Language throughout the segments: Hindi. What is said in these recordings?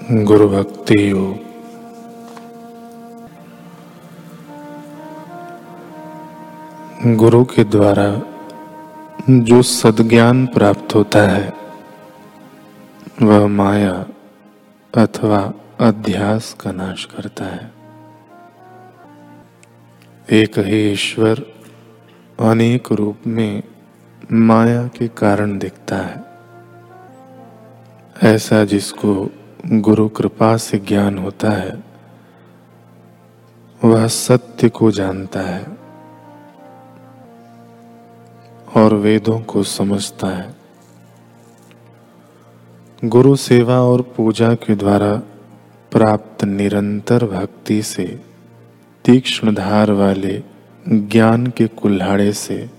गुरु भक्ति योग। गुरु के द्वारा जो सदज्ञान प्राप्त होता है, वह माया अथवा अध्यास का नाश करता है। एक ही ईश्वर अनेक रूप में माया के कारण दिखता है। ऐसा जिसको गुरु कृपा से ज्ञान होता है। वह सत्य को जानता है और वेदों को समझता है। गुरु सेवा और पूजा के द्वारा प्राप्त निरंतर भक्ति से तीक्ष्ण धार वाले ज्ञान के कुल्हाड़े से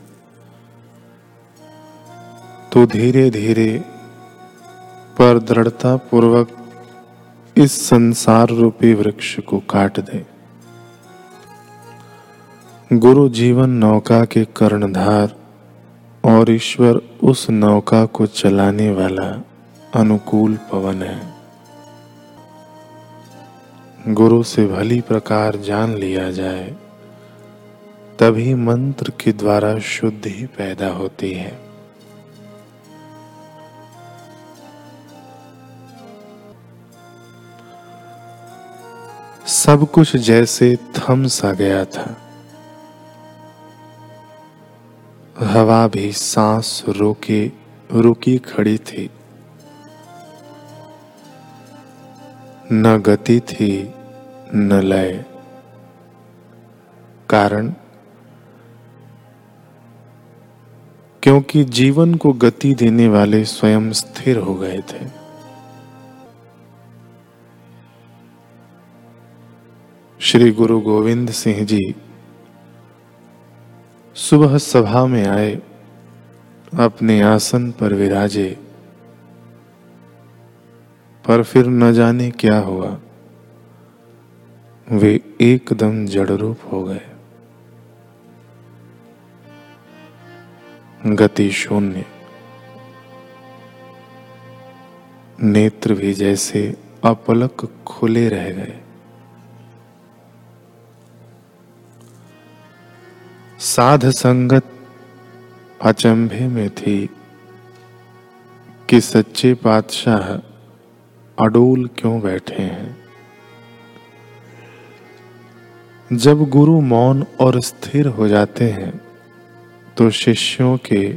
तो धीरे धीरे पर दृढ़ता पूर्वक इस संसार रूपी वृक्ष को काट दे। गुरु जीवन नौका के कर्णधार और ईश्वर उस नौका को चलाने वाला अनुकूल पवन है। गुरु से भली प्रकार जान लिया जाए, तभी मंत्र के द्वारा शुद्धि पैदा होती है। सब कुछ जैसे थम सा गया था। हवा भी सांस रोके, रुकी खड़ी थी। न गति थी, न लय। कारण? क्योंकि जीवन को गति देने वाले स्वयं स्थिर हो गए थे। श्री गुरु गोविंद सिंह जी सुबह सभा में आए, अपने आसन पर विराजे। पर फिर न जाने क्या हुआ। वे एकदम जड़ रूप हो गए। गति शून्य। नेत्र भी जैसे अपलक खुले रह गए। साध संगत अचंभे में थी कि सच्चे पातशाह अडोल क्यों बैठे हैं? जब गुरु मौन और स्थिर हो जाते हैं तो शिष्यों के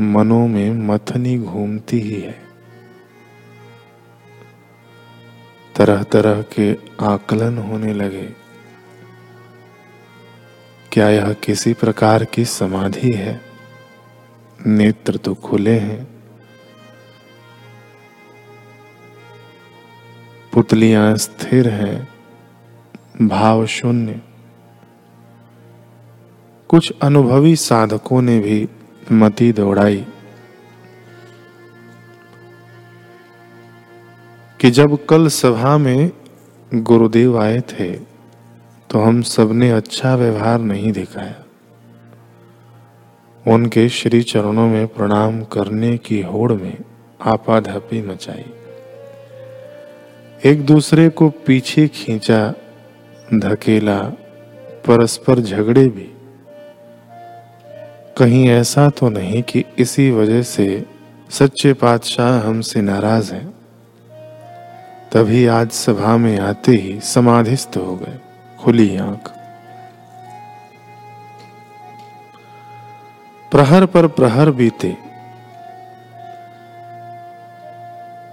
मनों में मथनी घूमती ही है। तरह तरह के आकलन होने लगे। क्या यह किसी प्रकार की समाधि है? नेत्र तो खुले हैं। पुतलियाँ स्थिर हैं। भाव शून्य। कुछ अनुभवी साधकों ने भी मति दौड़ाई कि जब कल सभा में गुरुदेव आए थे तो हम सबने अच्छा व्यवहार नहीं दिखाया उनके श्री चरणों में प्रणाम करने की होड़ में आपाधापी मचाई। एक दूसरे को पीछे खींचा, धकेला, परस्पर झगड़े भी। कहीं ऐसा तो नहीं कि इसी वजह से सच्चे पातशाह हमसे नाराज़ हैं। तभी आज सभा में आते ही समाधिस्थ हो गए। खुली आँख। प्रहर पर प्रहर बीते।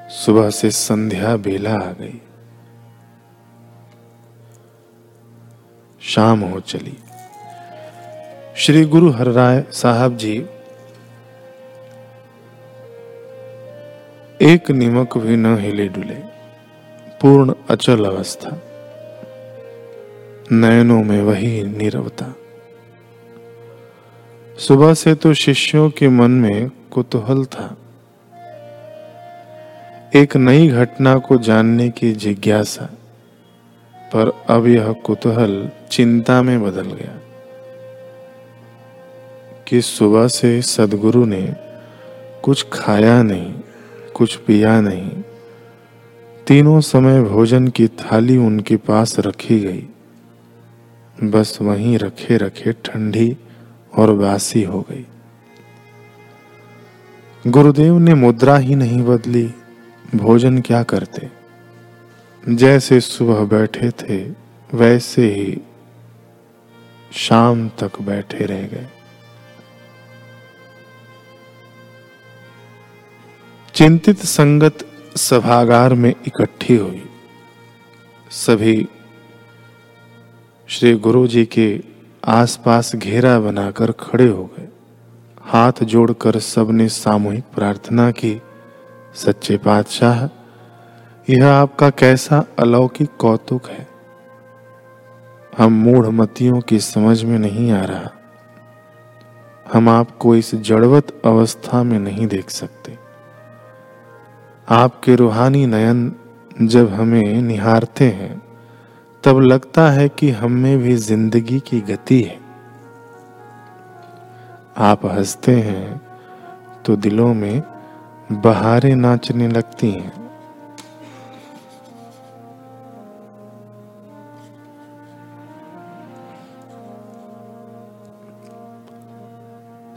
सुबह से संध्या बेला आ गई। शाम हो चली। श्री गुरु हरराय साहब जी एक निमक भी न हिले डुले। पूर्ण अचल अवस्था। नयनों में वही नीरवता। सुबह से तो शिष्यों के मन में कुतूहल था। एक नई घटना को जानने की जिज्ञासा, पर अब यह कुतूहल चिंता में बदल गया। कि सुबह से सदगुरु ने कुछ खाया नहीं, कुछ पिया नहीं, तीनों समय भोजन की थाली उनके पास रखी गई। बस वहीं रखे रखे ठंडी और बासी हो गई। गुरुदेव ने मुद्रा ही नहीं बदली। भोजन क्या करते? जैसे सुबह बैठे थे, वैसे ही शाम तक बैठे रह गए। चिंतित संगत सभागार में इकट्ठी हुई। सभी श्री गुरु जी के आसपास घेरा बनाकर खड़े हो गए। हाथ जोड़कर सबने सामूहिक प्रार्थना की, सच्चे पातशाह, यह आपका कैसा अलौकिक कौतुक है? हम मूढ़ मतियों की समझ में नहीं आ रहा। हम आपको इस जड़वत अवस्था में नहीं देख सकते। आपके रूहानी नयन जब हमें निहारते हैं तब लगता है कि हम में भी ज़िंदगी की गति है। आप हँसते हैं तो दिलों में बहारें नाचने लगती हैं।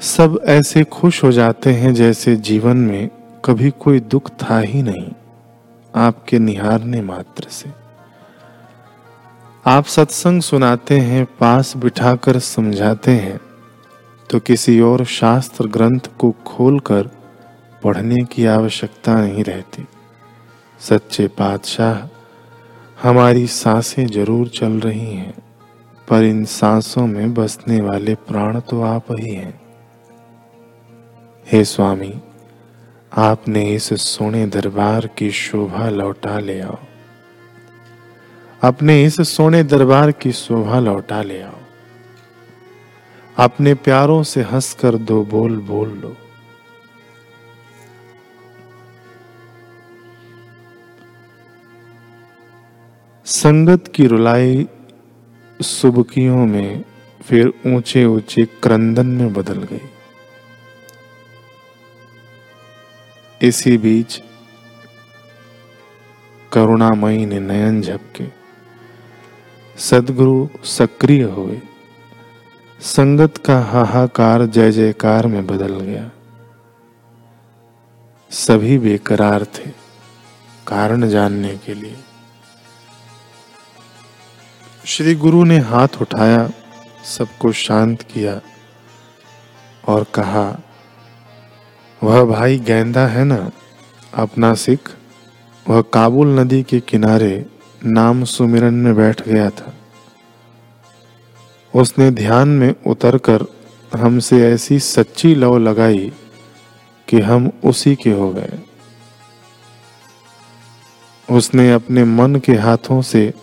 सब ऐसे खुश हो जाते हैं जैसे जीवन में कभी कोई दुख था ही नहीं, आपके निहारने मात्र से। आप सत्संग सुनाते हैं, पास बिठाकर समझाते हैं। तो किसी और शास्त्र ग्रंथ को खोलकर पढ़ने की आवश्यकता नहीं रहती। सच्चे पातशाह, हमारी साँसें ज़रूर चल रही हैं, पर इन सांसों में बसने वाले प्राण तो आप ही हैं। हे स्वामी, आपने इस सोने दरबार की शोभा लौटा ले आओ। अपने इस सोने दरबार की शोभा लौटा ले आओ। अपने प्यारों से हंसकर दो बोल बोल लो। संगत की रुलाई सुबकियों में फिर ऊँचे ऊँचे क्रंदन में बदल गई। इसी बीच करुणामयी ने नयन झपके। सदगुरु सक्रिय हुए। संगत का हाहाकार जय जयकार में बदल गया। सभी बेकरार थे कारण जानने के लिए। श्री गुरु ने हाथ उठाया, सबको शांत किया और कहा, वह भाई गेंदा है ना? अपना सिख? वह काबुल नदी के किनारे नाम सुमिरन में बैठ गया था। उसने ध्यान में उतरकर हमसे ऐसी सच्ची लव लगाई कि हम उसी के हो गए। उसने अपने मन के हाथों से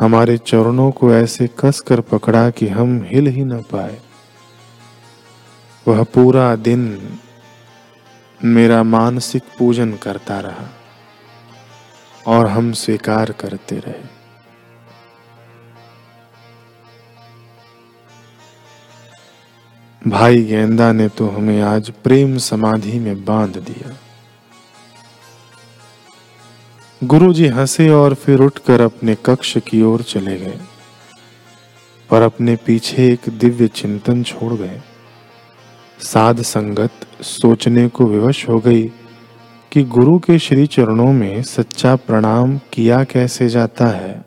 हमारे चरणों को ऐसे कस कर पकड़ा कि हम हिल ही न पाए। वह पूरा दिन मेरा मानसिक पूजन करता रहा। और हम स्वीकार करते रहे। भाई गेंदा ने तो हमें आज प्रेम समाधि में बाँध दिया। गुरुजी हंसे और फिर उठकर अपने कक्ष की ओर चले गए, पर अपने पीछे एक दिव्य चिंतन छोड़ गए। साध संगत सोचने को विवश हो गई कि गुरु के श्री चरणों में सच्चा प्रणाम किया कैसे जाता है?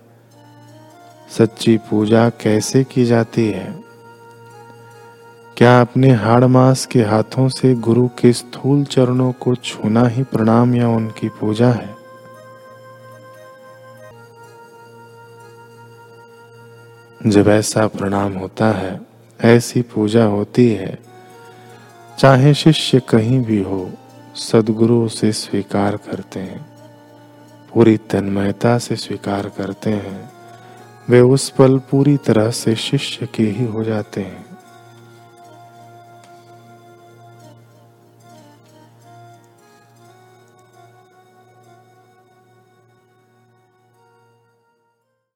सच्ची पूजा कैसे की जाती है? क्या अपने हाड़ मास के हाथों से गुरु के स्थूल चरणों को छूना ही प्रणाम या उनकी पूजा है? जब ऐसा प्रणाम होता है, ऐसी पूजा होती है, चाहे शिष्य कहीं भी हो सदगुरु से स्वीकार करते हैं। पूरी तन्मयता से स्वीकार करते हैं। वे उस पल पूरी तरह से शिष्य के ही हो जाते हैं।